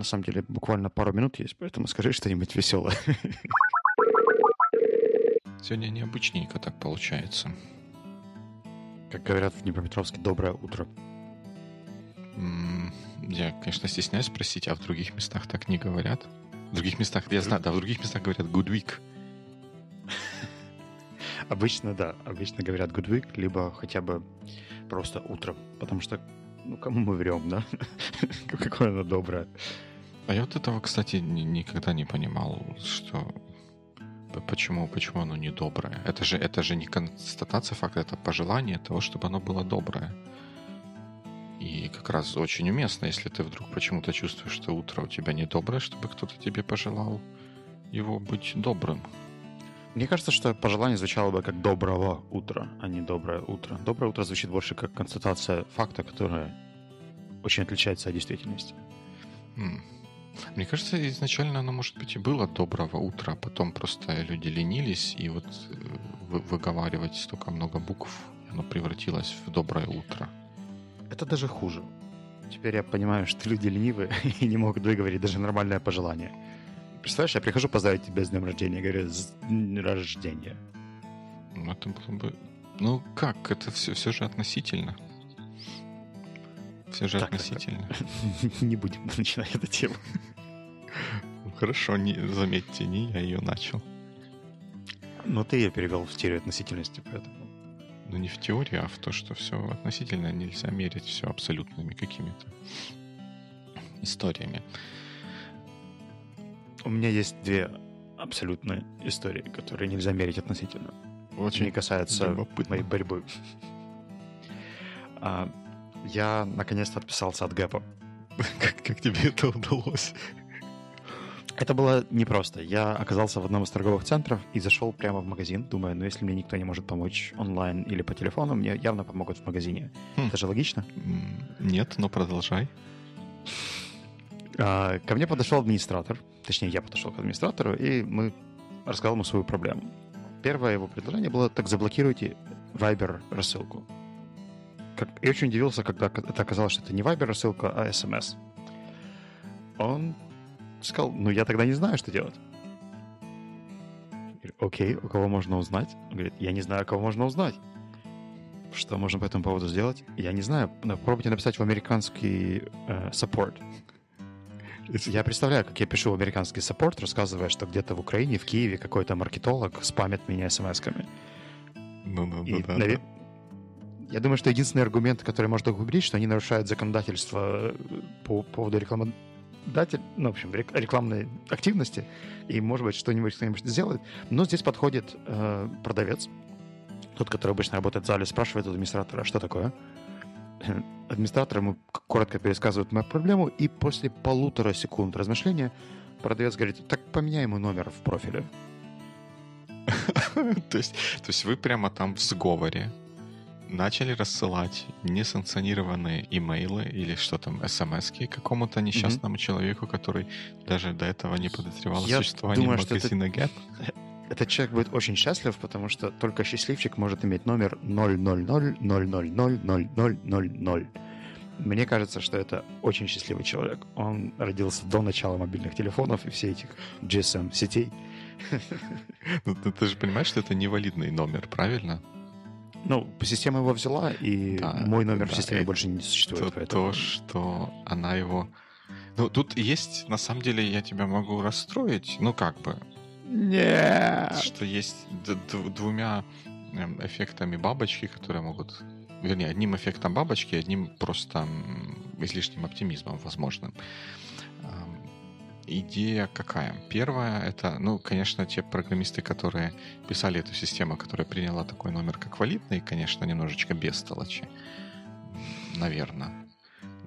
на самом деле буквально пару минут есть, поэтому скажи что-нибудь веселое. Сегодня необычненько так получается. Как говорят в Днепропетровске, доброе утро. Я, конечно, стесняюсь спросить, а в других местах так не говорят? В других местах, я знаю, да, в других местах говорят good week. Обычно, да, обычно говорят good week, либо хотя бы просто утром, потому что, ну, кому мы врем, да? Какое оно доброе. А я вот этого, кстати, никогда не понимал, что почему, почему оно недоброе. Это же, это же не констатация факта, это пожелание того, чтобы оно было доброе. И как раз очень уместно, если ты вдруг почему-то чувствуешь, что утро у тебя недоброе, чтобы кто-то тебе пожелал его быть добрым. Мне кажется, что пожелание звучало бы как «доброго утра», а не «доброе утро». «Доброе утро» звучит больше как констатация факта, которая очень отличается от действительности. Мне кажется, изначально оно, может быть, и было доброго утра, а потом просто люди ленились, и вот э, выговаривать столько много букв, оно превратилось в доброе утро. Это даже хуже. Теперь я понимаю, что люди ленивые и не могут выговорить даже нормальное пожелание. Представляешь, я прихожу поздравить тебя с днем рождения, говорю, с днем рождения. Ну, это было бы... Ну, как? Это все, все же относительно. Все же так, относительно. Так. Не будем начинать эту тему. Хорошо, не, заметьте, не я ее начал. Но ты ее перевел в теорию относительности, поэтому ну не в теории, а в то, что все относительно нельзя мерить все абсолютными какими-то историями. У меня есть две абсолютные истории, которые нельзя мерить относительно. Очень не касается любопытно. моей борьбы. А, я наконец-то отписался от гэпа. Как, как тебе это удалось? Это было непросто. Я оказался в одном из торговых центров и зашел прямо в магазин, думая, ну если мне никто не может помочь онлайн или по телефону, мне явно помогут в магазине. Хм. Это же логично? Нет, но продолжай. А, ко мне подошел администратор, точнее я подошел к администратору, и мы рассказал ему свою проблему. Первое его предложение было, так заблокируйте Viber рассылку. Как... Я очень удивился, когда это оказалось, что это не Viber рассылка, а SMS. Он сказал, ну я тогда не знаю, что делать. Говорю, окей, у кого можно узнать? Он говорит, я не знаю, кого можно узнать. Что можно по этому поводу сделать? Я не знаю. Попробуйте написать в американский э, support. Я представляю, как я пишу в американский саппорт, рассказывая, что где-то в Украине, в Киеве какой-то маркетолог спамит меня смс-ками. Ну, ну, ну, да, навер... да. Я думаю, что единственный аргумент, который можно говорить, что они нарушают законодательство э, по поводу рекламы датель, ну, в общем, рекламной активности, и, может быть, что-нибудь кто-нибудь сделает. Но здесь подходит э, продавец, тот, который обычно работает в зале, спрашивает у администратора, что такое. Администратор ему коротко пересказывает мою проблему, и после полутора секунд размышления продавец говорит, так поменяй ему номер в профиле. то есть вы прямо там в сговоре начали рассылать несанкционированные имейлы или что там, смс какому-то несчастному mm-hmm. человеку, который даже до этого не подозревал Я о существовании думаю, магазина это... Gap? Этот человек будет очень счастлив, потому что только счастливчик может иметь номер 000000000. Мне кажется, что это очень счастливый человек. Он родился до начала мобильных телефонов и всех этих GSM-сетей. Ну, ты же понимаешь, что это невалидный номер, правильно? Ну, система его взяла, и да, мой номер да, в системе больше не существует. То, то, что она его... Ну, тут есть, на самом деле, я тебя могу расстроить, ну, как бы. Нет. Что есть двумя эм, эффектами бабочки, которые могут... Вернее, одним эффектом бабочки, одним просто излишним оптимизмом возможным идея какая? Первая это, ну, конечно, те программисты, которые писали эту систему, которая приняла такой номер как валидный, конечно, немножечко бестолочи. Наверное.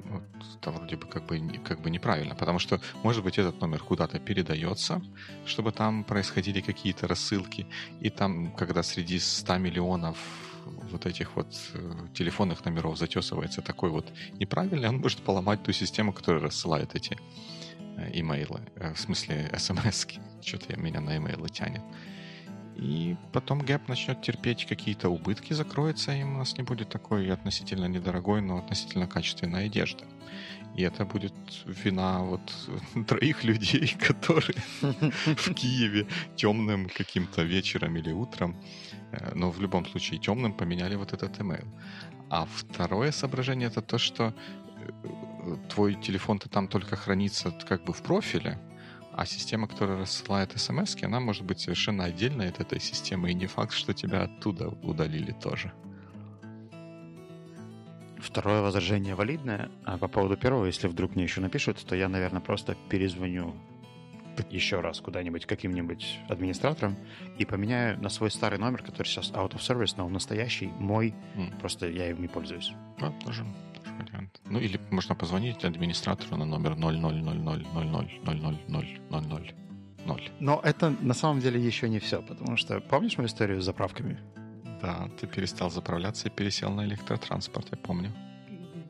Вот, это вроде бы как бы, как бы неправильно, потому что, может быть, этот номер куда-то передается, чтобы там происходили какие-то рассылки, и там, когда среди 100 миллионов вот этих вот э, телефонных номеров затесывается такой вот неправильный, он может поломать ту систему, которая рассылает эти имейлы, э, в смысле смс. Что-то меня на имейлы тянет. И потом гэп начнет терпеть какие-то убытки, закроется, и у нас не будет такой относительно недорогой, но относительно качественной одежды. И это будет вина вот троих людей, которые в Киеве темным каким-то вечером или утром, э, но в любом случае темным поменяли вот этот email. А второе соображение это то, что э, твой телефон-то там только хранится как бы в профиле, а система, которая рассылает смс, она может быть совершенно отдельной от этой системы, и не факт, что тебя оттуда удалили тоже. Второе возражение валидное. А по поводу первого, если вдруг мне еще напишут, то я, наверное, просто перезвоню еще раз куда-нибудь каким-нибудь администратором и поменяю на свой старый номер, который сейчас out of service, но он настоящий, мой, mm. просто я им не пользуюсь. Да, тоже, вариант. Ну или можно позвонить администратору на номер 00000000000. Но это на самом деле еще не все, потому что помнишь мою историю с заправками? Да, ты перестал заправляться и пересел на электротранспорт, я помню.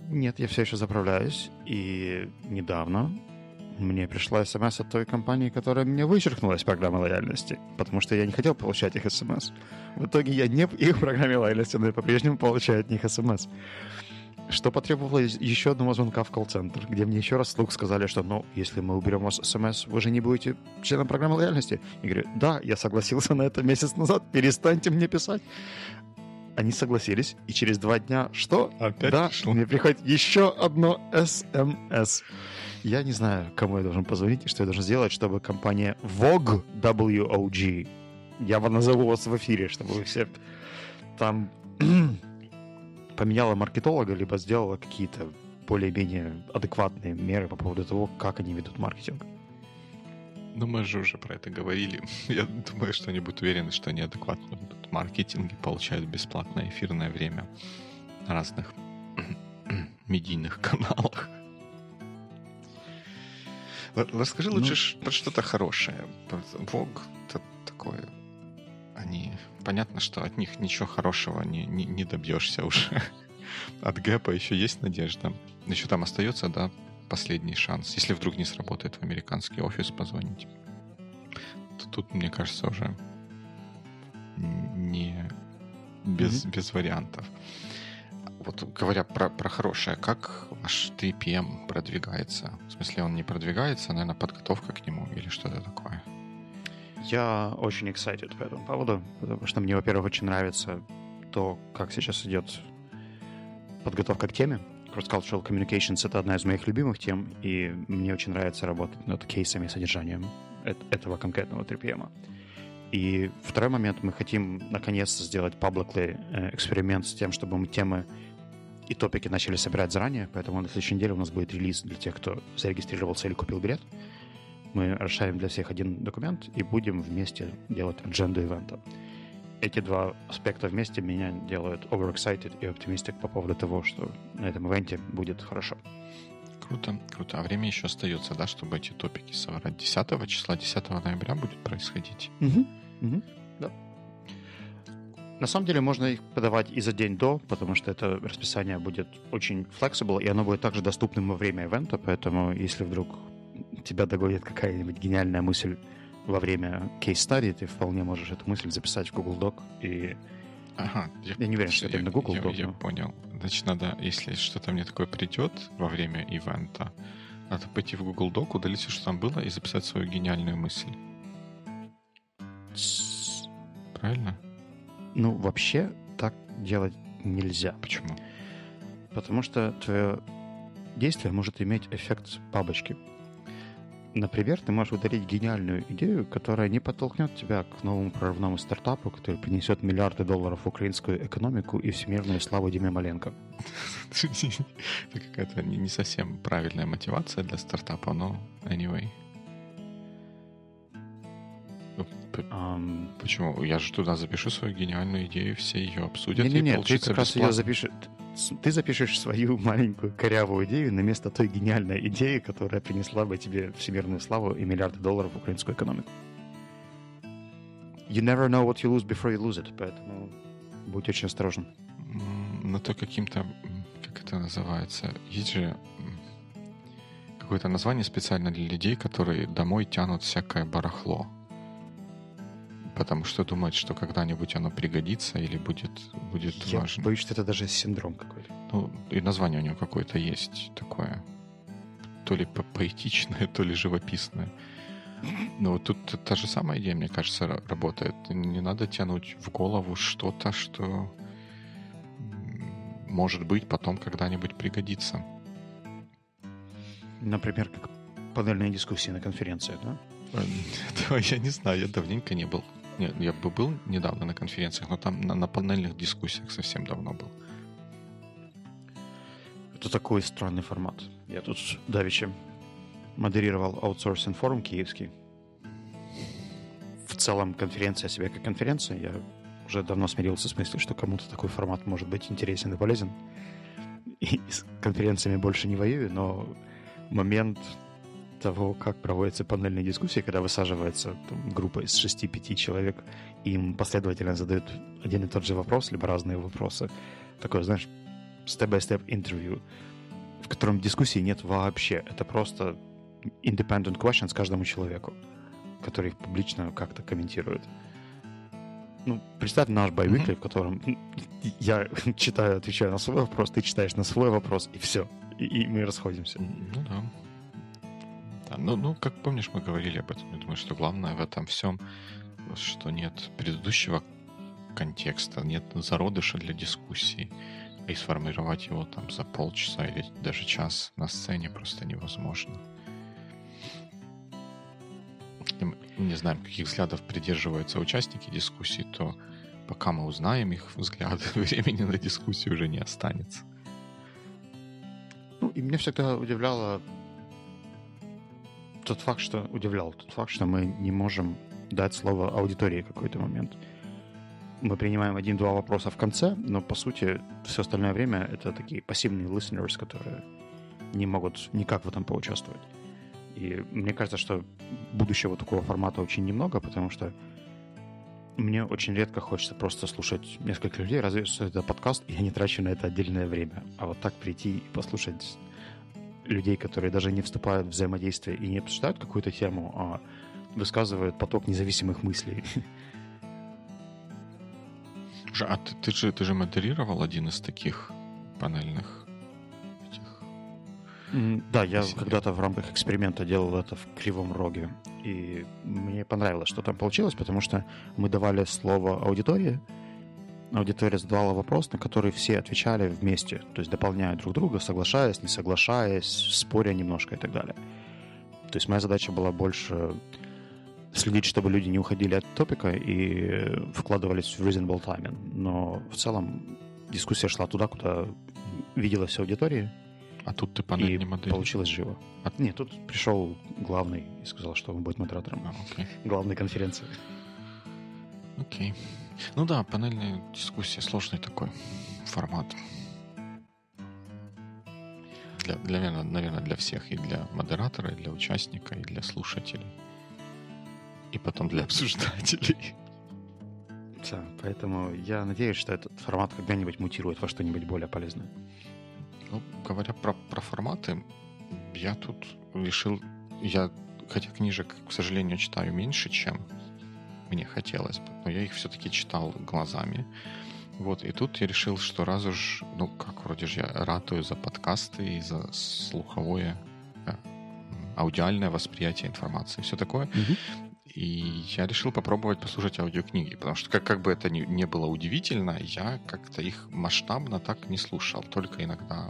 Нет, я все еще заправляюсь. И недавно мне пришла смс от той компании, которая мне вычеркнула из программы лояльности, потому что я не хотел получать их смс. В итоге я не в их программе лояльности, но я по-прежнему получаю от них смс. Что потребовало еще одного звонка в колл-центр, где мне еще раз слух сказали, что, ну, если мы уберем вас смс, вы же не будете членом программы лояльности. И говорю, да, я согласился на это месяц назад, перестаньте мне писать. Они согласились, и через два дня что? Опять да, пришло. мне приходит еще одно смс. Я не знаю, кому я должен позвонить и что я должен сделать, чтобы компания VOG, W-O-G, я назову вас в эфире, чтобы вы все там поменяла маркетолога, либо сделала какие-то более-менее адекватные меры по поводу того, как они ведут маркетинг. Ну, мы же уже про это говорили. Я думаю, что они будут уверены, что они адекватно ведут маркетинг и получают бесплатное эфирное время на разных медийных каналах. Расскажи ну, лучше про что-то хорошее. Vogue это такое. Они понятно, что от них ничего хорошего не, не, не добьешься уже. От гэпа еще есть надежда. Еще там остается, да, последний шанс. Если вдруг не сработает в американский офис, позвонить. То тут, мне кажется, уже не без, mm-hmm. без вариантов. Вот говоря про, про хорошее, как ваш 3PM продвигается? В смысле, он не продвигается, наверное, подготовка к нему или что-то такое? Я очень excited по этому поводу, потому что мне, во-первых, очень нравится то, как сейчас идет подготовка к теме. Cross-cultural communications — это одна из моих любимых тем, и мне очень нравится работать над кейсами и содержанием этого конкретного 3PM. И второй момент, мы хотим наконец-то сделать publicly э, эксперимент с тем, чтобы мы темы и топики начали собирать заранее, поэтому на следующей неделе у нас будет релиз для тех, кто зарегистрировался или купил билет мы расшарим для всех один документ и будем вместе делать адженду ивента. Эти два аспекта вместе меня делают overexcited и optimistic по поводу того, что на этом ивенте будет хорошо. Круто, круто. А время еще остается, да, чтобы эти топики собрать. 10 числа, 10 ноября будет происходить. Угу, угу, да. На самом деле можно их подавать и за день до, потому что это расписание будет очень flexible, и оно будет также доступным во время ивента, поэтому если вдруг тебя догонит какая-нибудь гениальная мысль во время кейс-стадии, ты вполне можешь эту мысль записать в Google Doc и... Ага. Я, я не уверен, что это именно Google я, Doc. Я, но... понял. Значит, надо, если что-то мне такое придет во время ивента, надо пойти в Google Doc, удалить все, что там было, и записать свою гениальную мысль. Правильно? Ну, вообще так делать нельзя. Почему? Потому что твое действие может иметь эффект бабочки. Например, ты можешь удалить гениальную идею, которая не подтолкнет тебя к новому прорывному стартапу, который принесет миллиарды долларов в украинскую экономику и всемирную славу Диме Маленко. Это какая-то не совсем правильная мотивация для стартапа, но anyway. Um, Почему? Я же туда запишу свою гениальную идею, все ее обсудят. Не, не, не, ты как раз ее запишешь ты запишешь свою маленькую корявую идею на место той гениальной идеи, которая принесла бы тебе всемирную славу и миллиарды долларов в украинскую экономику. You never know what you lose before you lose it, поэтому будь очень осторожен. Но то каким-то, как это называется, есть же какое-то название специально для людей, которые домой тянут всякое барахло. Потому что думает, что когда-нибудь оно пригодится или будет, будет Я важно. боюсь, что это даже синдром какой-то. Ну, и название у него какое-то есть такое. То ли по- поэтичное, то ли живописное. Но вот тут та же самая идея, мне кажется, ра- работает. Не надо тянуть в голову что-то, что может быть потом когда-нибудь пригодится. Например, как панельные дискуссии на конференции, да? Этого я не знаю, я давненько не был. Нет, я бы был недавно на конференциях, но там на, на панельных дискуссиях совсем давно был. Это такой странный формат. Я тут давеча модерировал аутсорсинг форум киевский. В целом конференция себе как конференция. Я уже давно смирился с мыслью, что кому-то такой формат может быть интересен и полезен. И с конференциями больше не воюю, но момент того, как проводятся панельные дискуссии, когда высаживается там, группа из 6-5 человек, и им последовательно задают один и тот же вопрос, либо разные вопросы. Такое, знаешь, степ-бай-степ интервью, в котором дискуссии нет вообще. Это просто independent questions каждому человеку, который их публично как-то комментирует. Ну, представь наш боевик, в котором я читаю, отвечаю на свой вопрос, ты читаешь на свой вопрос, и все. И, и мы расходимся. Ну да. Да ну, ну, как помнишь, мы говорили об этом. Я думаю, что главное в этом всем, что нет предыдущего контекста, нет зародыша для дискуссии. И сформировать его там за полчаса или даже час на сцене просто невозможно. Не знаем, каких взглядов придерживаются участники дискуссии, то пока мы узнаем их взгляды, времени на дискуссию уже не останется. Ну, и меня всегда удивляло тот факт, что удивлял тот факт, что мы не можем дать слово аудитории в какой-то момент. Мы принимаем один-два вопроса в конце, но по сути все остальное время это такие пассивные listeners, которые не могут никак в этом поучаствовать. И мне кажется, что будущего такого формата очень немного, потому что мне очень редко хочется просто слушать несколько людей, разве что это подкаст, и я не трачу на это отдельное время. А вот так прийти и послушать людей, которые даже не вступают в взаимодействие и не обсуждают какую-то тему, а высказывают поток независимых мыслей. Слушай, а ты, ты, же, ты же модерировал один из таких панельных этих... Да, я когда-то в рамках эксперимента делал это в Кривом Роге. И мне понравилось, что там получилось, потому что мы давали слово аудитории. Аудитория задавала вопрос, на который все отвечали вместе, то есть дополняя друг друга, соглашаясь, не соглашаясь, споря немножко и так далее. То есть моя задача была больше следить, чтобы люди не уходили от топика и вкладывались в reasonable timing. Но в целом дискуссия шла туда, куда виделась аудитория, А тут ты панель не моделируешь. получилось живо. А- Нет, тут пришел главный и сказал, что он будет модератором А, окей. главной конференции. Окей. Ну да, панельная дискуссия сложный такой формат. Для, для наверное, для всех. И для модератора, и для участника, и для слушателей. И потом для обсуждателей. Да, поэтому я надеюсь, что этот формат когда-нибудь мутирует во что-нибудь более полезное. Ну, говоря про, про форматы, я тут решил... Я, хотя книжек, к сожалению, читаю меньше, чем мне хотелось бы, но я их все-таки читал глазами. Вот, и тут я решил, что раз уж, ну, как вроде же я ратую за подкасты и за слуховое, э, аудиальное восприятие информации, все такое, и я решил попробовать послушать аудиокниги, потому что как, как бы это ни, не было удивительно, я как-то их масштабно так не слушал, только иногда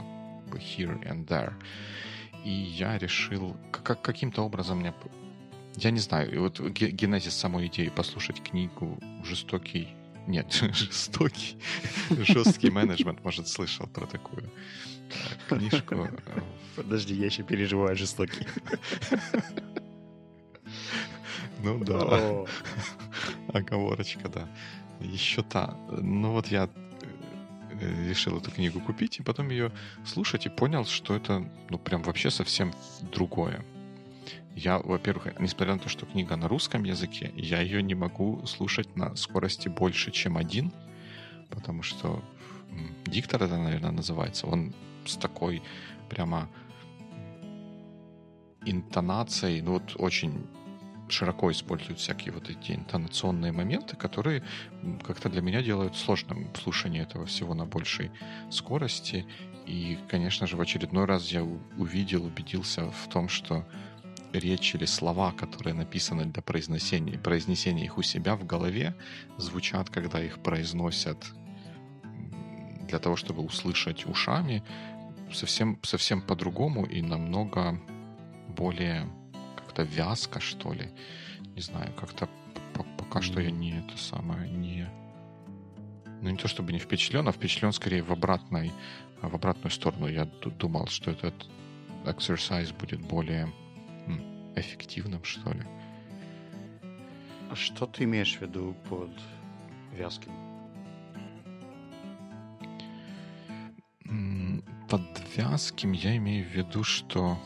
here and there. И я решил, как, каким-то образом мне... Я не знаю, и вот ге- генезис самой идеи послушать книгу «Жестокий...» Нет, жестокий, жесткий менеджмент, может, слышал про такую э, книжку. Э, Подожди, я еще переживаю жестокий. Ну да. Оговорочка, да. Еще та. Ну вот я э, решил эту книгу купить, и потом ее слушать, и понял, что это, ну, прям вообще совсем другое. Я, во-первых, несмотря на то, что книга на русском языке, я ее не могу слушать на скорости больше, чем один, потому что диктор это, наверное, называется. Он с такой прямо интонацией, ну вот очень широко используют всякие вот эти интонационные моменты, которые как-то для меня делают сложным слушание этого всего на большей скорости. И, конечно же, в очередной раз я увидел, убедился в том, что речь или слова, которые написаны для произнесения, произнесения их у себя в голове, звучат, когда их произносят для того, чтобы услышать ушами, совсем, совсем по-другому и намного более как-то вязко, что ли. Не знаю, как-то пока что я не это самое, не... Ну, не то чтобы не впечатлен, а впечатлен скорее в обратной, в обратную сторону. Я думал, что этот exercise будет более эффективным, что ли. А что ты имеешь в виду под вязким? Под вязким я имею в виду, что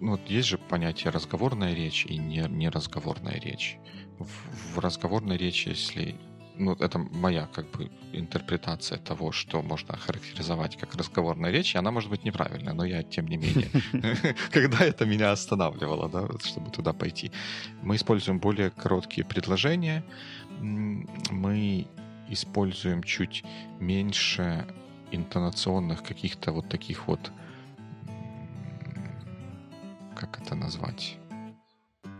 ну, вот есть же понятие разговорная речь и неразговорная речь. В, в разговорной речи, если ну, это моя как бы интерпретация того, что можно охарактеризовать как разговорная речь, и она может быть неправильная, но я, тем не менее, когда это меня останавливало, да, чтобы туда пойти. Мы используем более короткие предложения, мы используем чуть меньше интонационных каких-то вот таких вот как это назвать?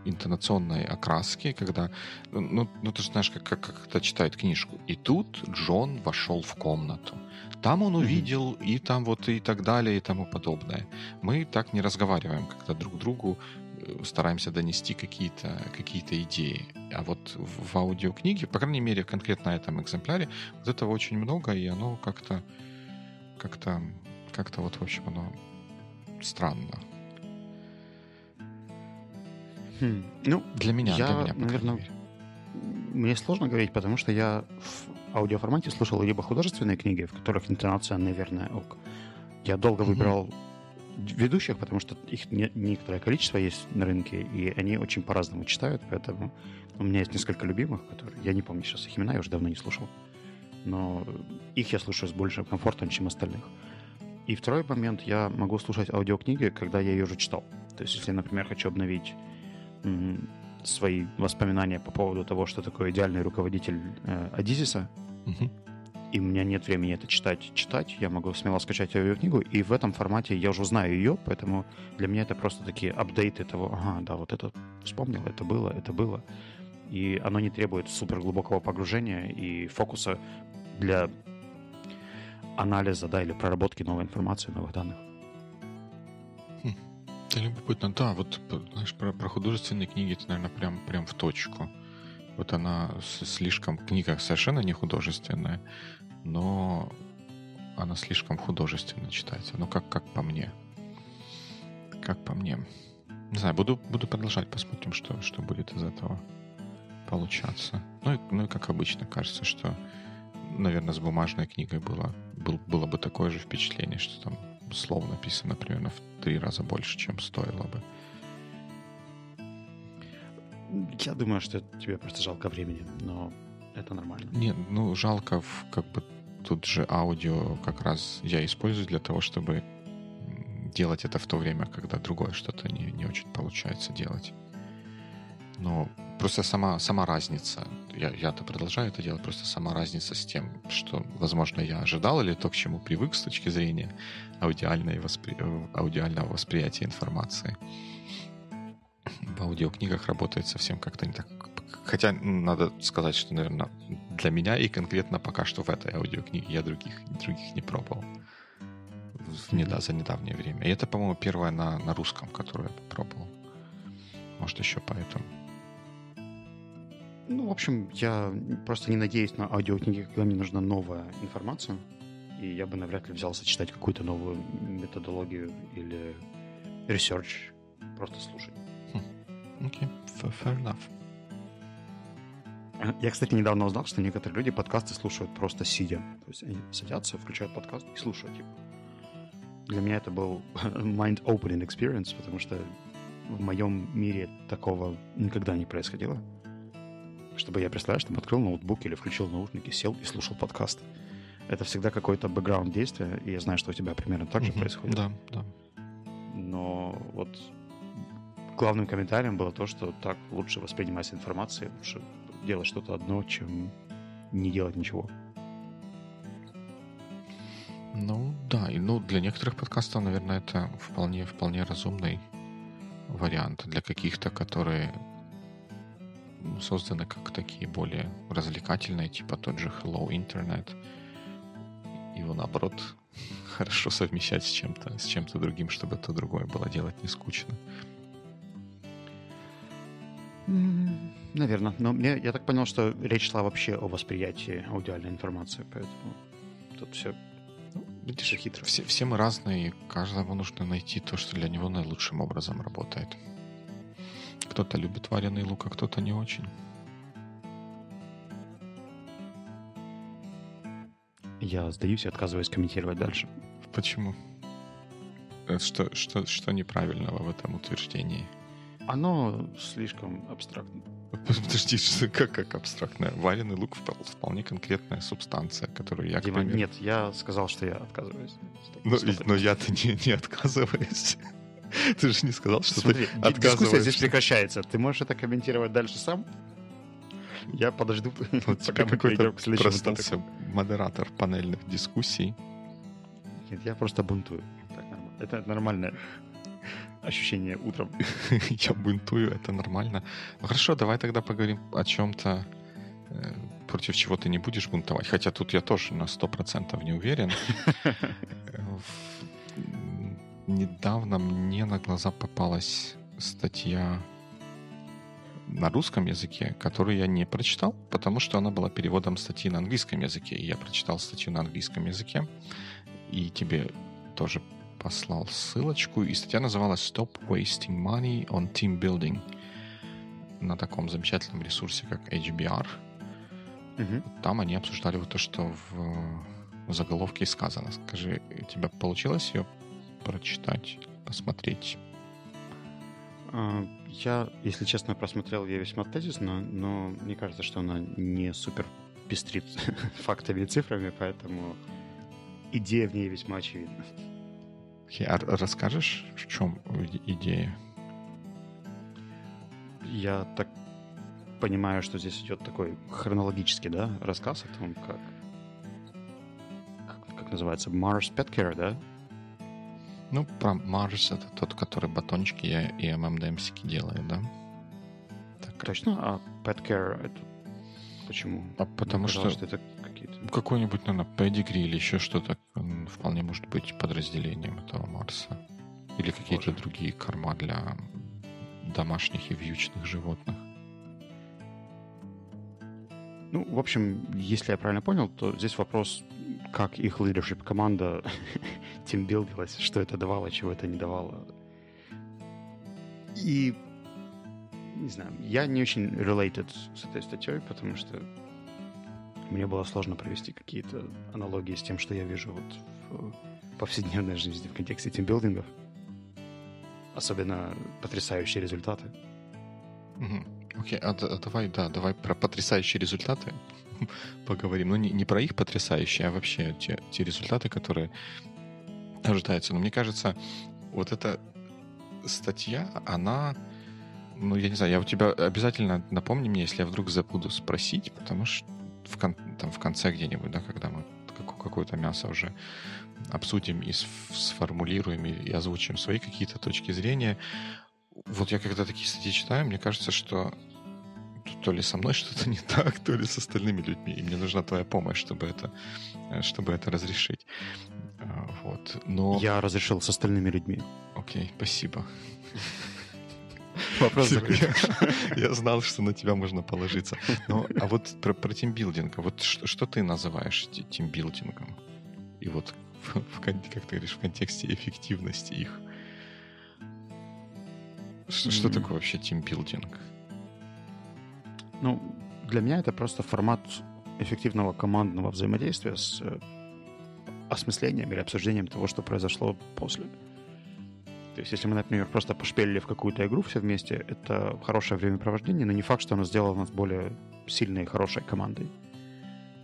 Интонационной окраски, когда, ну, ну ты же знаешь, как, как, как это читает книжку. И тут Джон вошел в комнату. Там он увидел mm-hmm. и там вот и так далее и тому подобное. Мы так не разговариваем, когда друг другу э, стараемся донести какие-то какие идеи. А вот в, в аудиокниге, по крайней мере, конкретно на этом экземпляре, вот этого очень много, и оно как-то как-то как-то вот, в общем, оно странно. Хм. Ну, для меня, я, для меня, наверное, мне сложно говорить, потому что я в аудиоформате слушал либо художественные книги, в которых интонация, наверное, ок. Я долго mm-hmm. выбирал ведущих, потому что их не, некоторое количество есть на рынке, и они очень по-разному читают, поэтому у меня есть несколько любимых, которые я не помню сейчас их имена, я уже давно не слушал, но их я слушаю с большим комфортом, чем остальных. И второй момент, я могу слушать аудиокниги, когда я ее уже читал. То есть, если, например, хочу обновить свои воспоминания по поводу того, что такое идеальный руководитель э, Адизиса. Угу. И у меня нет времени это читать, читать. Я могу смело скачать ее книгу, и в этом формате я уже знаю ее, поэтому для меня это просто такие апдейты того, ага, да, вот это вспомнил, это было, это было. И оно не требует супер глубокого погружения и фокуса для анализа, да, или проработки новой информации, новых данных. Это любопытно, да, вот, знаешь, про, про художественные книги это, наверное, прям, прям в точку. Вот она слишком, книга совершенно не художественная, но она слишком художественно читается. Ну, как, как по мне. Как по мне. Не знаю, буду, буду продолжать, посмотрим, что, что будет из этого получаться. Ну и, ну и как обычно, кажется, что, наверное, с бумажной книгой было, был, было бы такое же впечатление, что там слов написано примерно в три раза больше, чем стоило бы. Я думаю, что тебе просто жалко времени, но это нормально. Нет, ну жалко, как бы тут же аудио как раз я использую для того, чтобы делать это в то время, когда другое что-то не, не очень получается делать. Но просто сама, сама разница, я, я-то продолжаю это делать, просто сама разница с тем, что, возможно, я ожидал или то, к чему привык с точки зрения аудиальной воспри... аудиального восприятия информации. В аудиокнигах работает совсем как-то не так. Хотя надо сказать, что, наверное, для меня и конкретно пока что в этой аудиокниге я других, других не пробовал в недо, за недавнее время. И это, по-моему, первое на, на русском, которое я попробовал. Может, еще поэтому. Ну, в общем, я просто не надеюсь на аудиокниги, когда мне нужна новая информация. И я бы навряд ли взялся читать какую-то новую методологию или research. Просто слушать. Хм. Окей, okay. fair enough. Я, кстати, недавно узнал, что некоторые люди подкасты слушают просто сидя. То есть они садятся, включают подкаст и слушают его. Для меня это был mind-opening experience, потому что в моем мире такого никогда не происходило чтобы я, представляешь, там открыл ноутбук или включил наушники, сел и слушал подкаст. Это всегда какой-то бэкграунд действия, и я знаю, что у тебя примерно так же происходит. Да, да. Но вот главным комментарием было то, что так лучше воспринимать информацию, лучше делать что-то одно, чем не делать ничего. Ну да, и ну для некоторых подкастов, наверное, это вполне вполне разумный вариант. Для каких-то, которые созданы как такие более развлекательные, типа тот же Hello Internet. Его наоборот хорошо совмещать с чем-то, с чем-то другим, чтобы то другое было делать не скучно. Наверное. Но мне, я так понял, что речь шла вообще о восприятии аудиальной информации, поэтому тут все ну, видишь, хитро. Все, все мы разные, и каждому нужно найти то, что для него наилучшим образом работает. Кто-то любит вареный лук, а кто-то не очень. Я сдаюсь и отказываюсь комментировать дальше. Почему? Э, что, что, что неправильного в этом утверждении? Оно слишком абстрактно. Подожди, как, как абстрактное? Вареный лук вполне конкретная субстанция, которую я, Дима, примеру... нет, я сказал, что я отказываюсь. Но, но я-то не, не отказываюсь. Ты же не сказал, что Смотри, ты отказываешься. Дискуссия здесь прекращается. Ты можешь это комментировать дальше сам? Я подожду, вот пока мы перейдем к следующему проснулся модератор панельных дискуссий. Нет, я просто бунтую. Это нормальное ощущение утром. я бунтую, это нормально. Хорошо, давай тогда поговорим о чем-то, э, против чего ты не будешь бунтовать. Хотя тут я тоже на 100% не уверен. Недавно мне на глаза попалась статья на русском языке, которую я не прочитал, потому что она была переводом статьи на английском языке. И я прочитал статью на английском языке, и тебе тоже послал ссылочку. И статья называлась «Stop wasting money on team building» на таком замечательном ресурсе, как HBR. Угу. Там они обсуждали вот то, что в заголовке сказано. Скажи, у тебя получилось ее прочитать, посмотреть? А, я, если честно, просмотрел ее весьма тезисно, но мне кажется, что она не супер пестрит фактами и цифрами, поэтому идея в ней весьма очевидна. Okay, а расскажешь, в чем идея? Я так понимаю, что здесь идет такой хронологический, да, рассказ о том, как как, как называется, Mars Pet Care, да? Ну, про Марс это тот, который батончики и ММДМсики делает, да? Так. Точно? А Petcare это почему? А потому что, что это какие-то... Какой-нибудь, наверное, педигри или еще что-то вполне может быть подразделением этого Марса. Или какие-то другие корма для домашних и вьючных животных. Ну, в общем, если я правильно понял, то здесь вопрос как их leadership команда тимбилдилась, что это давало, чего это не давало. И не знаю, я не очень related с этой статьей, потому что мне было сложно провести какие-то аналогии с тем, что я вижу вот в повседневной жизни в контексте тимбилдингов. Особенно потрясающие результаты. Окей, okay, а, а давай, да, давай про потрясающие результаты поговорим. Ну, не, не про их потрясающие, а вообще те, те результаты, которые ожидаются. Но мне кажется, вот эта статья, она... Ну, я не знаю, я у тебя обязательно напомни мне, если я вдруг забуду спросить, потому что в, кон, там, в конце где-нибудь, да, когда мы какое-то мясо уже обсудим и сформулируем и озвучим свои какие-то точки зрения. Вот я когда такие статьи читаю, мне кажется, что то ли со мной что-то не так, то ли с остальными людьми. И мне нужна твоя помощь, чтобы это, э, чтобы это разрешить. А, вот. Но... Я разрешил с остальными людьми. Окей, спасибо. Вопрос закрыт. Я, знал, что на тебя можно положиться. Но, а вот про, про тимбилдинг. Вот что, что ты называешь тимбилдингом? И вот, в, в, как ты говоришь, в контексте эффективности их. Что, mm. что такое вообще тимбилдинг? Ну, для меня это просто формат эффективного командного взаимодействия с э, осмыслением или обсуждением того, что произошло после. То есть, если мы, например, просто пошпелили в какую-то игру все вместе, это хорошее времяпровождение, но не факт, что оно сделало нас более сильной и хорошей командой.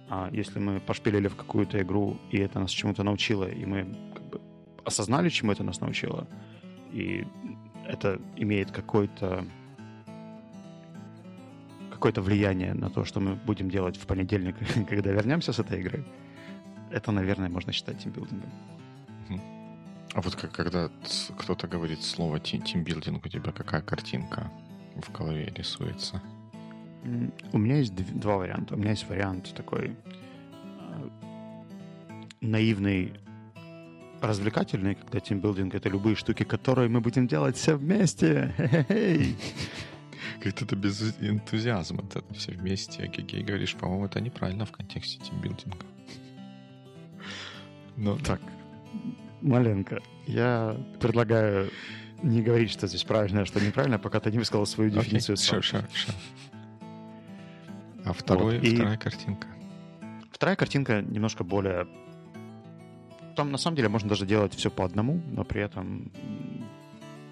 А если мы пошпелили в какую-то игру, и это нас чему-то научило, и мы как бы осознали, чему это нас научило, и это имеет какой-то какое-то влияние на то, что мы будем делать в понедельник, когда вернемся с этой игры, это, наверное, можно считать тимбилдингом. А вот как, когда кто-то говорит слово тимбилдинг, у тебя какая картинка в голове рисуется? У меня есть два варианта. У меня есть вариант такой э, наивный, развлекательный, когда тимбилдинг — это любые штуки, которые мы будем делать все вместе. Как-то без энтузиазма это все вместе. Гей говоришь, по-моему, это неправильно в контексте тимбилдинга. Ну, так, маленько. Я предлагаю не говорить, что здесь правильно, а что неправильно, пока ты не высказал свою дефиницию. Okay. Sure, sure, sure. А второй, вот. вторая картинка? Вторая картинка немножко более... Там, на самом деле, можно даже делать все по одному, но при этом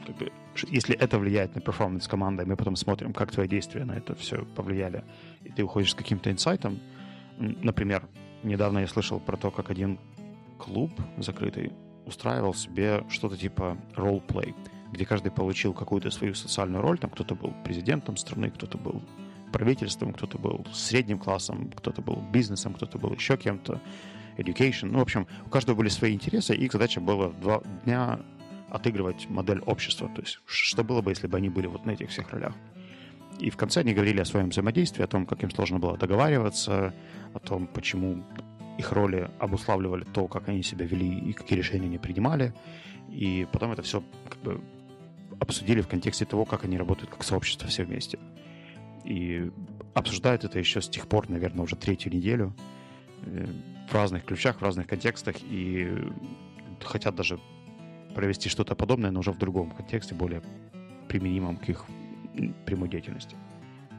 как бы, если это влияет на перформанс команды, мы потом смотрим, как твои действия на это все повлияли, и ты уходишь с каким-то инсайтом. Например, недавно я слышал про то, как один клуб закрытый устраивал себе что-то типа ролл-плей, где каждый получил какую-то свою социальную роль. Там кто-то был президентом страны, кто-то был правительством, кто-то был средним классом, кто-то был бизнесом, кто-то был еще кем-то, education. Ну, в общем, у каждого были свои интересы, и их задача была два дня отыгрывать модель общества. То есть, что было бы, если бы они были вот на этих всех ролях. И в конце они говорили о своем взаимодействии, о том, как им сложно было договариваться, о том, почему их роли обуславливали то, как они себя вели и какие решения они принимали. И потом это все как бы обсудили в контексте того, как они работают как сообщество все вместе. И обсуждают это еще с тех пор, наверное, уже третью неделю э, в разных ключах, в разных контекстах и хотят даже провести что-то подобное, но уже в другом контексте, более применимом к их прямой деятельности.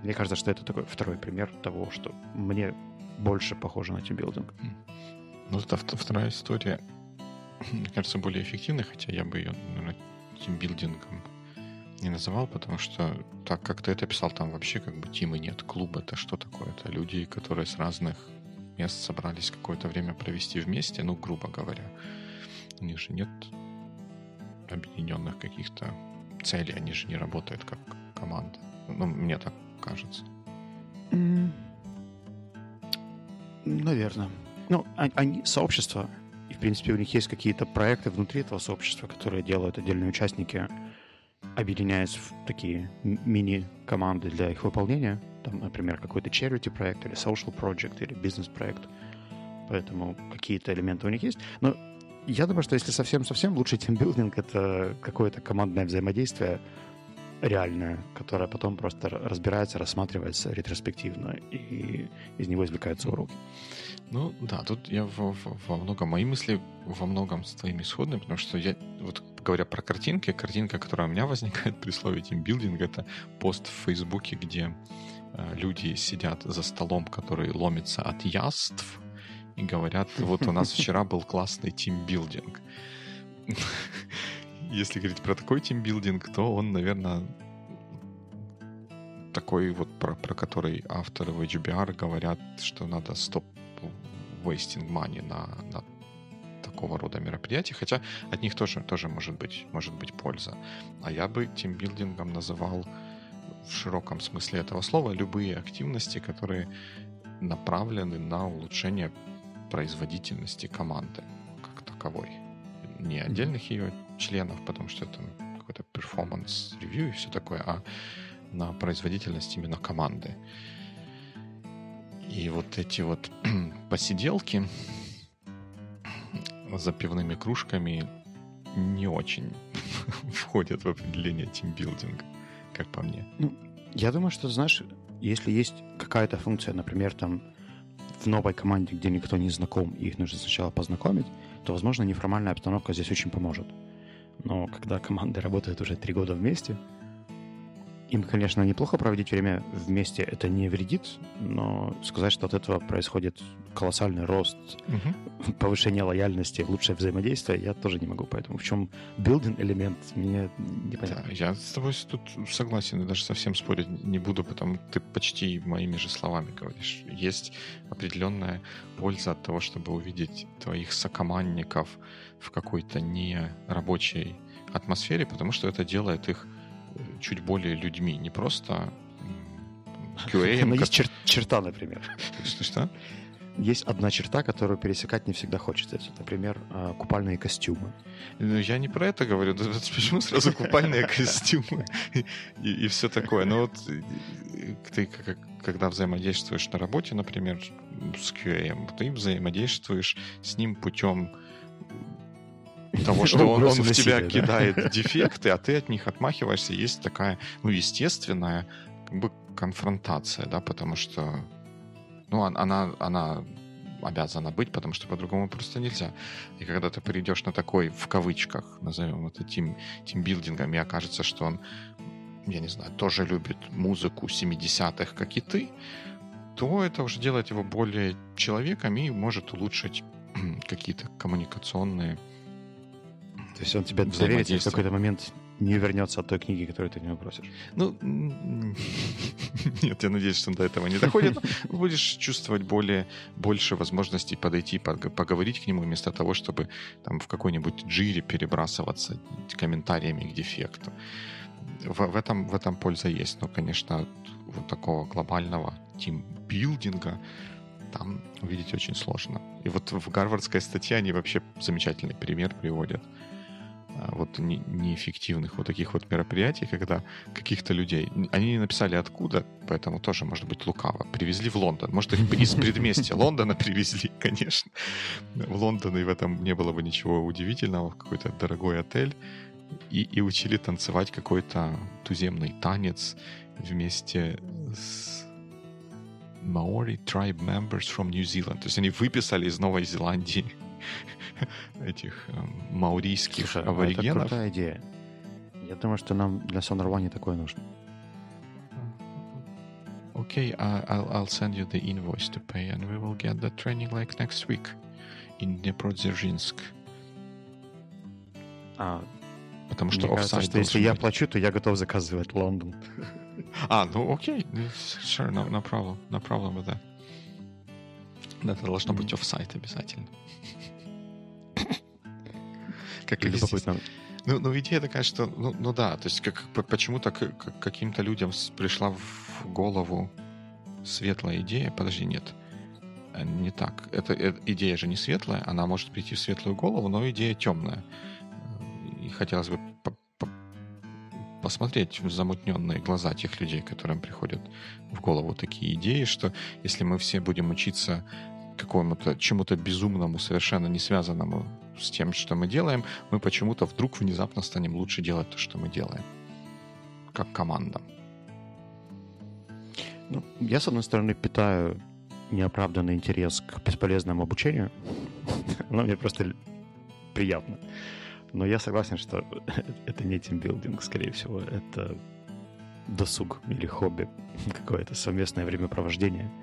Мне кажется, что это такой второй пример того, что мне больше похоже на тимбилдинг. Ну, это вторая история, мне кажется, более эффективной, хотя я бы ее, наверное, тимбилдингом не называл, потому что так как ты это писал, там вообще как бы тимы нет. Клуб это что такое? Это люди, которые с разных мест собрались какое-то время провести вместе, ну, грубо говоря. У них же нет объединенных каких-то целей, они же не работают как команда. Ну, мне так кажется. Mm. Наверное. Ну, а, они сообщество, и, в принципе, у них есть какие-то проекты внутри этого сообщества, которые делают отдельные участники, объединяясь в такие мини-команды для их выполнения. Там, например, какой-то charity проект или social project или бизнес-проект. Поэтому какие-то элементы у них есть. Но я думаю, что если совсем-совсем лучший тимбилдинг — это какое-то командное взаимодействие, реальное, которое потом просто разбирается, рассматривается ретроспективно, и из него извлекаются уроки. Ну да, тут я во, во многом, мои мысли во многом с твоими сходны, потому что я, вот говоря про картинки, картинка, которая у меня возникает при слове тимбилдинг, это пост в Фейсбуке, где э, люди сидят за столом, который ломится от яств, и говорят, вот у нас вчера был классный тимбилдинг если говорить про такой тимбилдинг, то он, наверное, такой вот, про, про который авторы в HBR говорят, что надо стоп wasting money на, на такого рода мероприятия, хотя от них тоже, тоже может, быть, может быть польза. А я бы тимбилдингом называл в широком смысле этого слова любые активности, которые направлены на улучшение производительности команды как таковой. Не отдельных ее членов, потому что это какой-то review и все такое, а на производительность именно команды. И вот эти вот посиделки за пивными кружками не очень входят в определение тимбилдинга, как по мне. Ну, я думаю, что, знаешь, если есть какая-то функция, например, там в новой команде, где никто не знаком, и их нужно сначала познакомить, то, возможно, неформальная обстановка здесь очень поможет. Но когда команды работают уже три года вместе, им, конечно, неплохо проводить время вместе, это не вредит, но сказать, что от этого происходит колоссальный рост, угу. повышение лояльности, лучшее взаимодействие, я тоже не могу. Поэтому в чем билдинг элемент, мне непонятно. Да, я с тобой тут согласен, и даже совсем спорить не буду, потому что ты почти моими же словами говоришь. Есть определенная польза от того, чтобы увидеть твоих сокомандников в какой-то нерабочей атмосфере, потому что это делает их чуть более людьми, не просто QA. Но есть чер- черта, например. Что-что? Есть одна черта, которую пересекать не всегда хочется. Это, например, а, купальные костюмы. Ну, я не про это говорю. Почему сразу купальные костюмы и, все такое? Но ну, вот э, ты, когда взаимодействуешь на работе, например, с QA, ты взаимодействуешь с ним путем того, что он, он в тебя кидает дефекты, а ты от них отмахиваешься. Есть такая, ну, естественная как бы конфронтация, да, потому что, ну, она, она обязана быть, потому что по-другому просто нельзя. И когда ты придешь на такой, в кавычках, назовем это тим, тимбилдингом, и окажется, что он, я не знаю, тоже любит музыку 70-х, как и ты, то это уже делает его более человеком и может улучшить какие-то коммуникационные то есть он тебе доверит, в какой-то момент не вернется от той книги, которую ты у него просишь. Ну, нет, я надеюсь, что он до этого не доходит. Будешь чувствовать более, больше возможностей подойти, поговорить к нему, вместо того, чтобы там в какой-нибудь джире перебрасываться комментариями к дефекту. В, в, этом, в этом польза есть, но, конечно, вот такого глобального тимбилдинга там увидеть очень сложно. И вот в гарвардской статье они вообще замечательный пример приводят вот не, неэффективных вот таких вот мероприятий, когда каких-то людей, они не написали откуда, поэтому тоже может быть лукаво, привезли в Лондон. Может, их из предместья Лондона привезли, конечно. В Лондон, и в этом не было бы ничего удивительного, в какой-то дорогой отель, и, и учили танцевать какой-то туземный танец вместе с Maori tribe members from New Zealand. То есть они выписали из Новой Зеландии этих э, маурийских Слушай, аборигенов. Это крутая идея. Я думаю, что нам для One такое нужно. Okay, I'll, I'll send you the invoice to pay, and we will get the training like next week in Dneprodzerzhinsk. А, Потому что мне кажется, что если быть. я плачу, то я готов заказывать Лондон. А, ну окей, sure, no, no problem, no problem with that. Это должно быть офсайт обязательно. Как любопытно. Ну, ну, идея такая, что, ну, ну да, то есть как, почему-то к, каким-то людям пришла в голову светлая идея. Подожди, нет, э, не так. Это, это идея же не светлая, она может прийти в светлую голову, но идея темная. И хотелось бы по -по посмотреть в замутненные глаза тех людей, которым приходят в голову такие идеи, что если мы все будем учиться какому-то чему-то безумному, совершенно не связанному с тем, что мы делаем, мы почему-то вдруг внезапно станем лучше делать то, что мы делаем. Как команда. Ну, я, с одной стороны, питаю неоправданный интерес к бесполезному обучению. Оно мне просто приятно. Но я согласен, что это не тимбилдинг, скорее всего. Это досуг или хобби, какое-то совместное времяпровождение –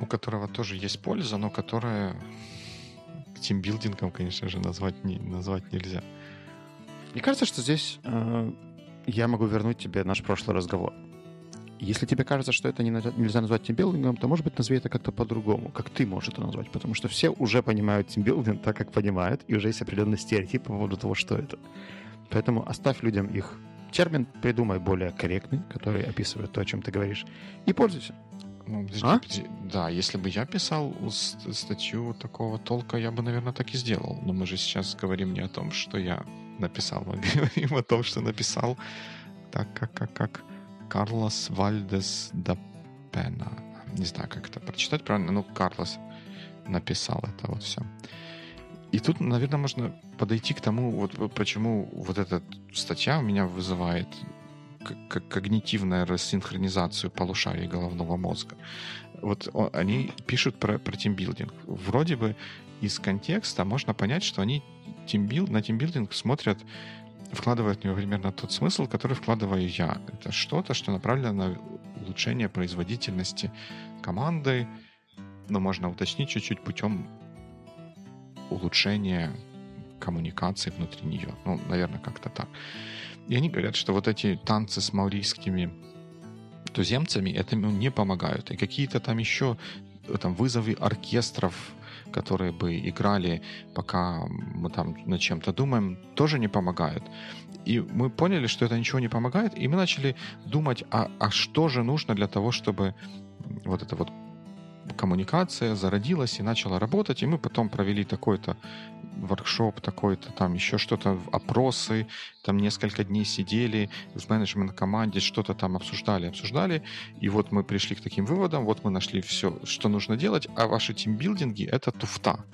у которого тоже есть польза, но которая тимбилдингом, конечно же, назвать, не, назвать нельзя. Мне кажется, что здесь э, я могу вернуть тебе наш прошлый разговор. Если тебе кажется, что это не, нельзя назвать тимбилдингом, то, может быть, назови это как-то по-другому, как ты можешь это назвать, потому что все уже понимают тимбилдинг так, как понимают, и уже есть определенный стереотип по поводу того, что это. Поэтому оставь людям их термин, придумай более корректный, который описывает то, о чем ты говоришь, и пользуйся. Ну, а? Да, если бы я писал статью такого толка, я бы, наверное, так и сделал. Но мы же сейчас говорим не о том, что я написал, мы говорим о том, что написал так, как, как, как Карлос Вальдес да Пена. Не знаю, как это прочитать правильно, ну, Карлос написал это вот все. И тут, наверное, можно подойти к тому, вот почему вот эта статья у меня вызывает когнитивная рассинхронизацию полушарий головного мозга. Вот они пишут про, про тимбилдинг. Вроде бы из контекста можно понять, что они тимбил, на тимбилдинг смотрят вкладывают в него примерно тот смысл, который вкладываю я. Это что-то, что направлено на улучшение производительности команды, но можно уточнить чуть-чуть путем улучшения коммуникации внутри нее. Ну, наверное, как-то так. И они говорят, что вот эти танцы с маурийскими туземцами этому не помогают. И какие-то там еще там вызовы оркестров, которые бы играли, пока мы там над чем-то думаем, тоже не помогают. И мы поняли, что это ничего не помогает, и мы начали думать, а, а что же нужно для того, чтобы вот это вот коммуникация зародилась и начала работать, и мы потом провели такой-то воркшоп, такой-то там еще что-то, опросы, там несколько дней сидели в менеджмент-команде, что-то там обсуждали, обсуждали, и вот мы пришли к таким выводам, вот мы нашли все, что нужно делать, а ваши тимбилдинги — это туфта.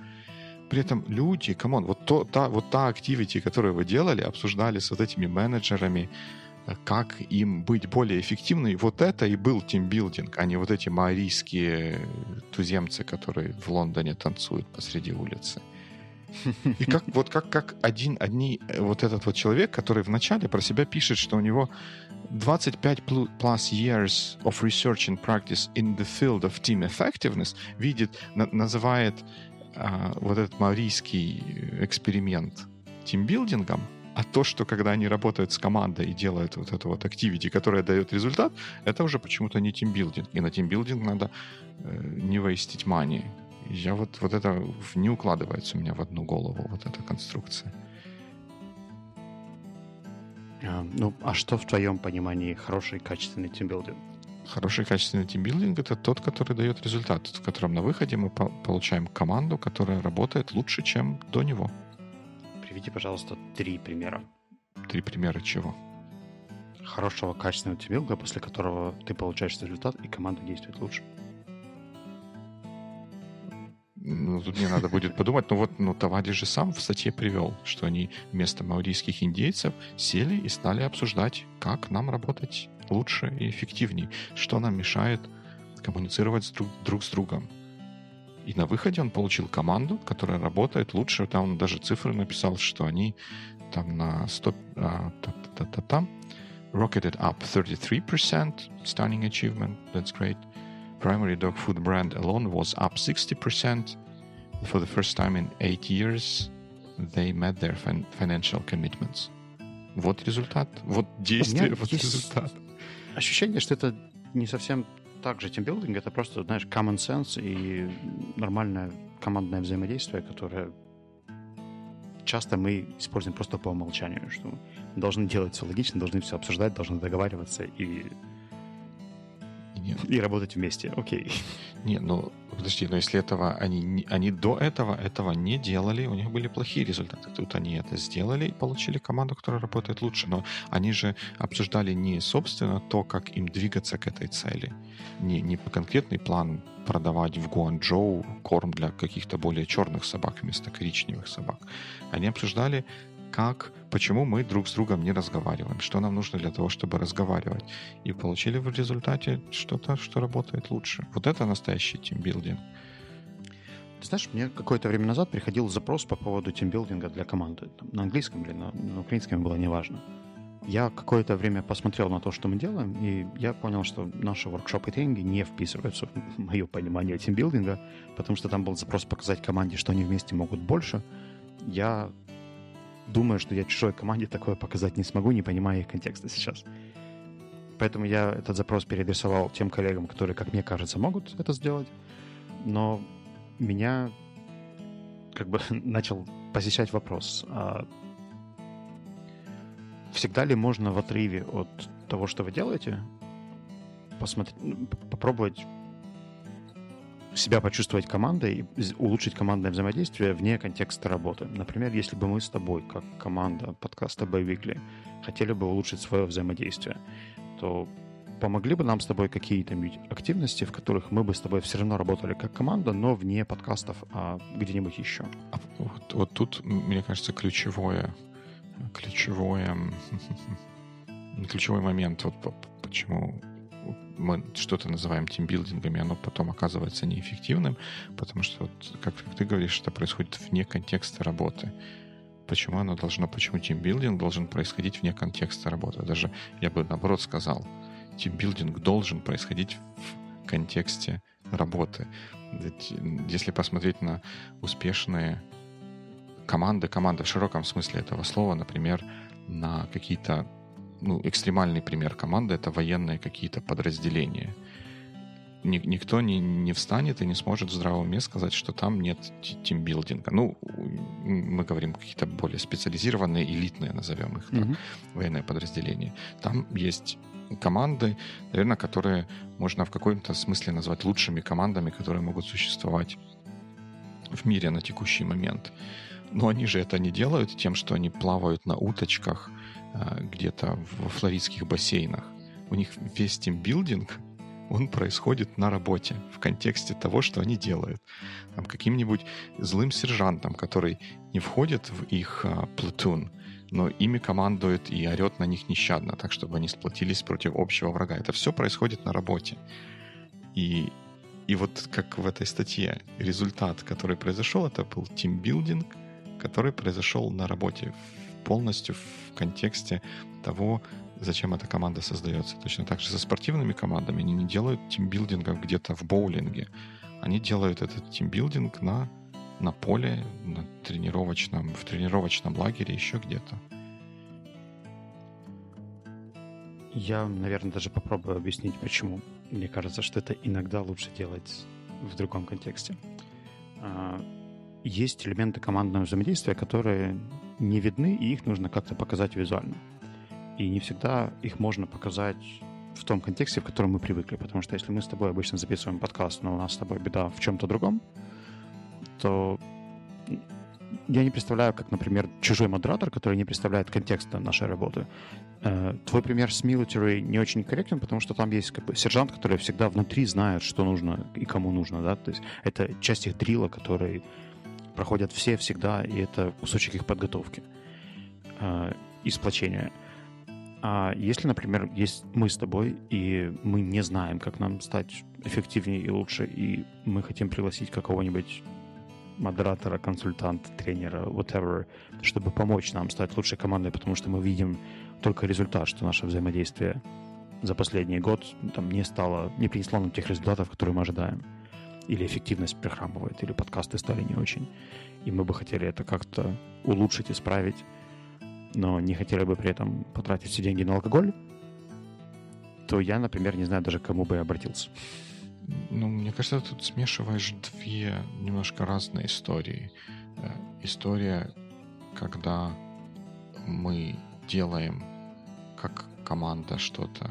При этом люди, come on, вот, то, та, вот та activity, которую вы делали, обсуждали с вот этими менеджерами, как им быть более эффективными. Вот это и был тимбилдинг, а не вот эти маорийские туземцы, которые в Лондоне танцуют посреди улицы. И как вот как, как один, одни, э, вот этот вот человек, который вначале про себя пишет, что у него 25 plus years of research and practice in the field of team effectiveness, видит, на, называет а, вот этот маорийский эксперимент тимбилдингом, а то, что когда они работают с командой и делают вот эту вот activity, которая дает результат, это уже почему-то не тимбилдинг. И на тимбилдинг надо э, не вейстить money. Я вот, вот это не укладывается у меня в одну голову, вот эта конструкция. А, ну, а что в твоем понимании хороший качественный тимбилдинг? Хороший качественный тимбилдинг — это тот, который дает результат, в котором на выходе мы получаем команду, которая работает лучше, чем до него. Приведи, пожалуйста, три примера. Три примера чего? Хорошего качественного тимбилдинга, после которого ты получаешь результат, и команда действует лучше. Ну, тут мне надо будет подумать. Ну вот, ну, Тавади же сам в статье привел, что они вместо маурийских индейцев сели и стали обсуждать, как нам работать лучше и эффективнее, что нам мешает коммуницировать друг, друг с другом. И на выходе он получил команду, которая работает лучше. Там он даже цифры написал, что они там на 100... А, та -та -та -та, rocketed up 33%, stunning achievement, that's great. Primary dog food brand alone was up 60%. For the first time in eight years, they met their fin financial commitments. Вот результат, вот действие, вот результат. Ощущение, что это не совсем также тимбилдинг — это просто, знаешь, common sense и нормальное командное взаимодействие, которое часто мы используем просто по умолчанию, что мы должны делать все логично, должны все обсуждать, должны договариваться и нет. И работать вместе, окей. Не, ну, подожди, но если этого они, они до этого этого не делали, у них были плохие результаты. Тут они это сделали и получили команду, которая работает лучше. Но они же обсуждали не, собственно, то, как им двигаться к этой цели. Не, не конкретный план продавать в Гуанчжоу корм для каких-то более черных собак вместо коричневых собак. Они обсуждали как, почему мы друг с другом не разговариваем, что нам нужно для того, чтобы разговаривать. И получили в результате что-то, что работает лучше. Вот это настоящий тимбилдинг. Ты знаешь, мне какое-то время назад приходил запрос по поводу тимбилдинга для команды. На английском или на, на украинском было неважно. Я какое-то время посмотрел на то, что мы делаем, и я понял, что наши воркшопы и тренинги не вписываются в мое понимание тимбилдинга, потому что там был запрос показать команде, что они вместе могут больше. Я думаю, что я чужой команде такое показать не смогу, не понимая их контекста сейчас. Поэтому я этот запрос переадресовал тем коллегам, которые, как мне кажется, могут это сделать. Но меня как бы начал посещать вопрос, а всегда ли можно в отрыве от того, что вы делаете, посмотреть, попробовать себя почувствовать командой и улучшить командное взаимодействие вне контекста работы. Например, если бы мы с тобой, как команда подкаста Weekly, хотели бы улучшить свое взаимодействие, то помогли бы нам с тобой какие-то активности, в которых мы бы с тобой все равно работали как команда, но вне подкастов, а где-нибудь еще? А вот, вот тут, мне кажется, ключевое, ключевое, ключевой момент, вот почему мы что-то называем тимбилдингами, оно потом оказывается неэффективным, потому что, вот, как, ты говоришь, это происходит вне контекста работы. почему оно должно, почему тимбилдинг должен происходить вне контекста работы. Даже я бы наоборот сказал, тимбилдинг должен происходить в контексте работы. Если посмотреть на успешные команды, команды в широком смысле этого слова, например, на какие-то, ну, экстремальный пример команды — это военные какие-то подразделения. Никто не, не встанет и не сможет в здравом уме сказать, что там нет тимбилдинга. Ну, мы говорим какие-то более специализированные, элитные, назовем их, mm-hmm. военные подразделения. Там есть команды, наверное, которые можно в каком-то смысле назвать лучшими командами, которые могут существовать в мире на текущий момент. Но они же это не делают тем, что они плавают на уточках э, где-то в флоридских бассейнах. У них весь тимбилдинг, он происходит на работе, в контексте того, что они делают. Там, каким-нибудь злым сержантом, который не входит в их а, платун, но ими командует и орет на них нещадно, так чтобы они сплотились против общего врага. Это все происходит на работе. И, и вот как в этой статье, результат, который произошел, это был тимбилдинг, который произошел на работе полностью в контексте того, зачем эта команда создается. Точно так же со спортивными командами они не делают тимбилдинга где-то в боулинге. Они делают этот тимбилдинг на на поле, на тренировочном, в тренировочном лагере, еще где-то. Я, наверное, даже попробую объяснить, почему. Мне кажется, что это иногда лучше делать в другом контексте. Есть элементы командного взаимодействия, которые не видны, и их нужно как-то показать визуально. И не всегда их можно показать в том контексте, в котором мы привыкли. Потому что если мы с тобой обычно записываем подкаст, но у нас с тобой беда в чем-то другом, то я не представляю, как, например, чужой модератор, который не представляет контекста нашей работы. Э, твой пример с military не очень корректен, потому что там есть как бы сержант, который всегда внутри знает, что нужно и кому нужно, да, то есть это часть их дрила, который проходят все всегда, и это кусочек их подготовки э, и сплочения. А если, например, есть мы с тобой, и мы не знаем, как нам стать эффективнее и лучше, и мы хотим пригласить какого-нибудь модератора, консультанта, тренера, whatever, чтобы помочь нам стать лучшей командой, потому что мы видим только результат, что наше взаимодействие за последний год там, не стало, не принесло нам тех результатов, которые мы ожидаем. Или эффективность прихрамывает, или подкасты стали не очень. И мы бы хотели это как-то улучшить, исправить, но не хотели бы при этом потратить все деньги на алкоголь, то я, например, не знаю даже, к кому бы я обратился. Ну, мне кажется, тут смешиваешь две немножко разные истории. Э, история, когда мы делаем как команда что-то,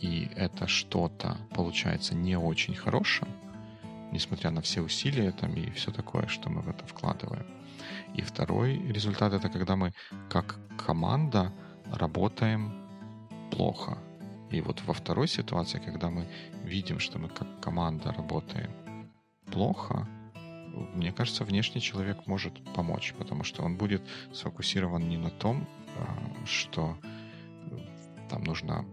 и это что-то получается не очень хорошим, несмотря на все усилия там и все такое, что мы в это вкладываем. И второй результат это когда мы как команда работаем плохо. И вот во второй ситуации, когда мы видим, что мы как команда работаем плохо, мне кажется, внешний человек может помочь, потому что он будет сфокусирован не на том, а, что там нужно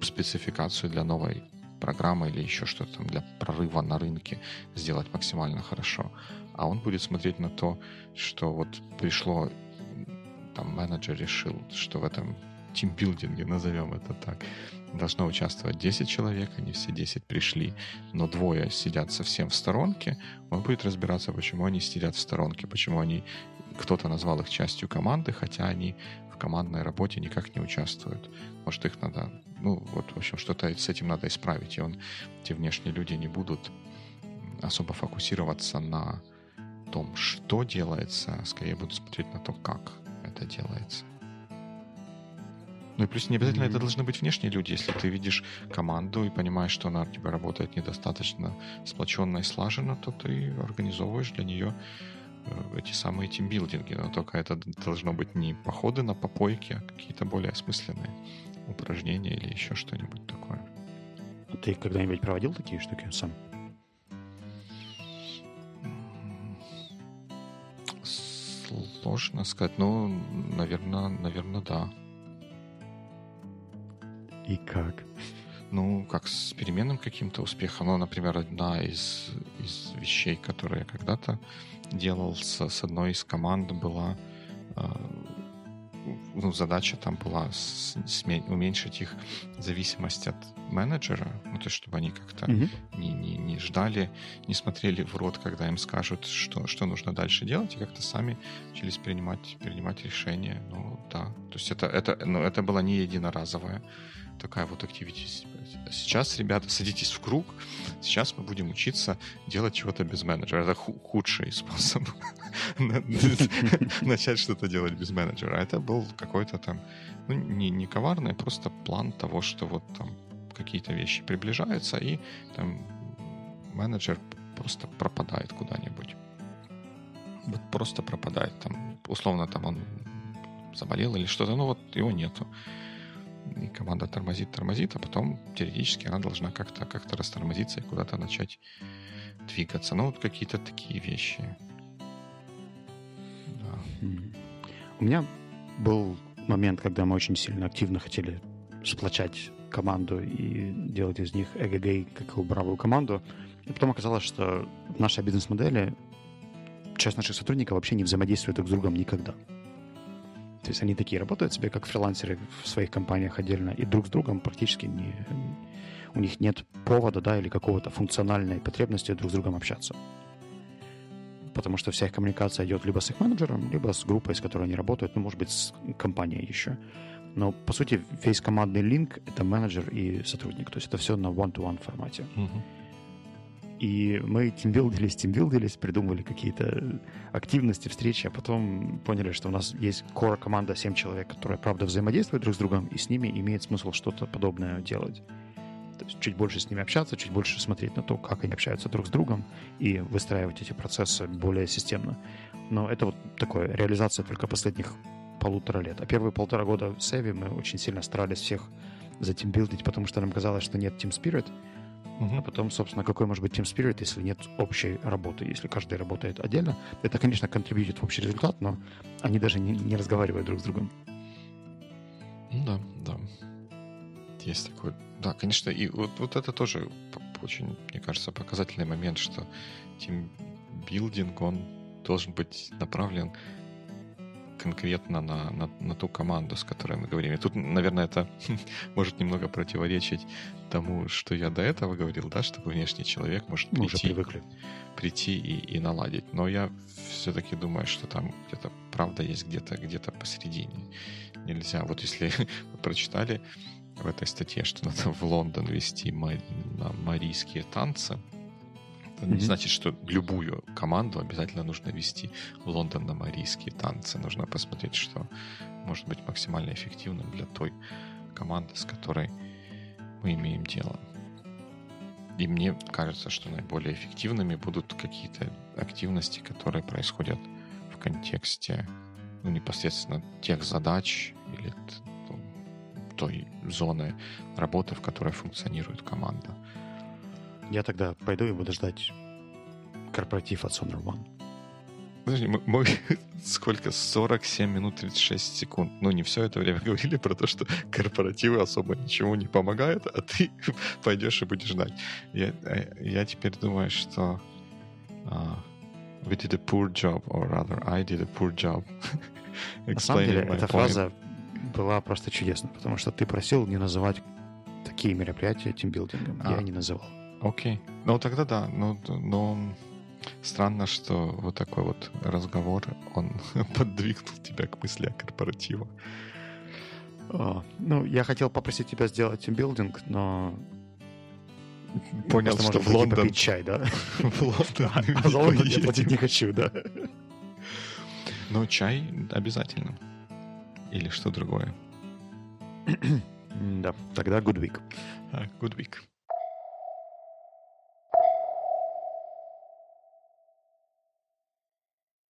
спецификацию для новой программы или еще что-то там для прорыва на рынке сделать максимально хорошо, а он будет смотреть на то, что вот пришло, там менеджер решил, что в этом тимбилдинге, назовем это так, должно участвовать 10 человек, они все 10 пришли, но двое сидят совсем в сторонке, он будет разбираться, почему они сидят в сторонке, почему они, кто-то назвал их частью команды, хотя они командной работе никак не участвуют. Может, их надо, ну, вот, в общем, что-то с этим надо исправить, и он, те внешние люди не будут особо фокусироваться на том, что делается, а скорее будут смотреть на то, как это делается. Ну и плюс не обязательно mm-hmm. это должны быть внешние люди. Если ты видишь команду и понимаешь, что она у тебя работает недостаточно сплоченно и слаженно, то ты организовываешь для нее эти самые тимбилдинги. Но только это должно быть не походы на попойки, а какие-то более осмысленные упражнения или еще что-нибудь такое. А ты когда-нибудь проводил такие штуки сам? Сложно сказать. Ну, наверное, наверное, да. И как? Ну, как с переменным каким-то успехом. Ну, например, одна из, из вещей, которые я когда-то делал с, с одной из команд, была ну, задача там была с, с, уменьшить их зависимость от менеджера, ну, то есть чтобы они как-то mm-hmm. не, не, не ждали, не смотрели в рот, когда им скажут, что, что нужно дальше делать, и как-то сами учились принимать, принимать решения. Ну, да. То есть это, это, ну, это была не единоразовая такая вот activity. Сейчас, ребята, садитесь в круг. Сейчас мы будем учиться делать чего-то без менеджера. Это худший способ начать что-то делать без менеджера. Это был какой-то там, ну, не, не коварный, просто план того, что вот там какие-то вещи приближаются, и там менеджер просто пропадает куда-нибудь. Вот просто пропадает. Там, условно, там он заболел или что-то, ну вот его нету и команда тормозит, тормозит, а потом теоретически она должна как-то как растормозиться и куда-то начать двигаться. Ну, вот какие-то такие вещи. Да. У меня был момент, когда мы очень сильно активно хотели сплочать команду и делать из них эгэгэй, как бравую команду. И потом оказалось, что в нашей бизнес-модели часть наших сотрудников вообще не взаимодействует друг с другом никогда. То есть они такие работают себе как фрилансеры в своих компаниях отдельно и друг с другом практически не... У них нет повода, да, или какого-то функциональной потребности друг с другом общаться. Потому что вся их коммуникация идет либо с их менеджером, либо с группой, с которой они работают, ну, может быть, с компанией еще. Но, по сути, весь командный линк — это менеджер и сотрудник. То есть это все на one-to-one формате. Uh-huh. И мы тимбилдились, тимбилдились, придумывали какие-то активности, встречи, а потом поняли, что у нас есть core команда 7 человек, которая, правда, взаимодействует друг с другом, и с ними имеет смысл что-то подобное делать. То есть чуть больше с ними общаться, чуть больше смотреть на то, как они общаются друг с другом, и выстраивать эти процессы более системно. Но это вот такое, реализация только последних полутора лет. А первые полтора года в Севи мы очень сильно старались всех затимбилдить, потому что нам казалось, что нет Team Spirit, Угу. А потом, собственно, какой может быть Team Spirit, если нет общей работы, если каждый работает отдельно. Это, конечно, контрибьютит в общий результат, но они даже не, не разговаривают друг с другом. Да, да. Есть такой. Да, конечно, и вот, вот это тоже очень, мне кажется, показательный момент, что тимбилдинг, он должен быть направлен конкретно на, на, на ту команду, с которой мы говорим. И тут, наверное, это может немного противоречить тому, что я до этого говорил, да, что внешний человек может мы прийти, прийти и, и наладить. Но я все-таки думаю, что там где-то правда есть где-то где-то посередине. Нельзя. Вот если вы прочитали в этой статье, что надо в Лондон вести на марийские танцы, это mm-hmm. не значит, что любую команду обязательно нужно вести в Лондон на марийские танцы. Нужно посмотреть, что может быть максимально эффективным для той команды, с которой мы имеем дело. И мне кажется, что наиболее эффективными будут какие-то активности, которые происходят в контексте ну, непосредственно тех задач или той зоны работы, в которой функционирует команда. Я тогда пойду и буду ждать корпоратив от Sonar One. Подожди, мы, мы сколько? 47 минут 36 секунд. Ну, не все это время говорили про то, что корпоративы особо ничего не помогают, а ты пойдешь и будешь ждать. Я, э, я теперь думаю, что uh, we did a poor job, or rather, I did a poor job. На самом деле, эта point. фраза была просто чудесна, потому что ты просил не называть такие мероприятия тимбилдингом. А. Я не называл. Окей. Ну, тогда да. Ну, но странно, что вот такой вот разговор, он подвигнул тебя к мысли о корпоративах. Ну, я хотел попросить тебя сделать тимбилдинг, но понял, что в Лондон... попить чай, да? В Лондон. А за Лондон я платить не хочу, да. Но чай обязательно. Или что другое? Да, тогда good week. Good week.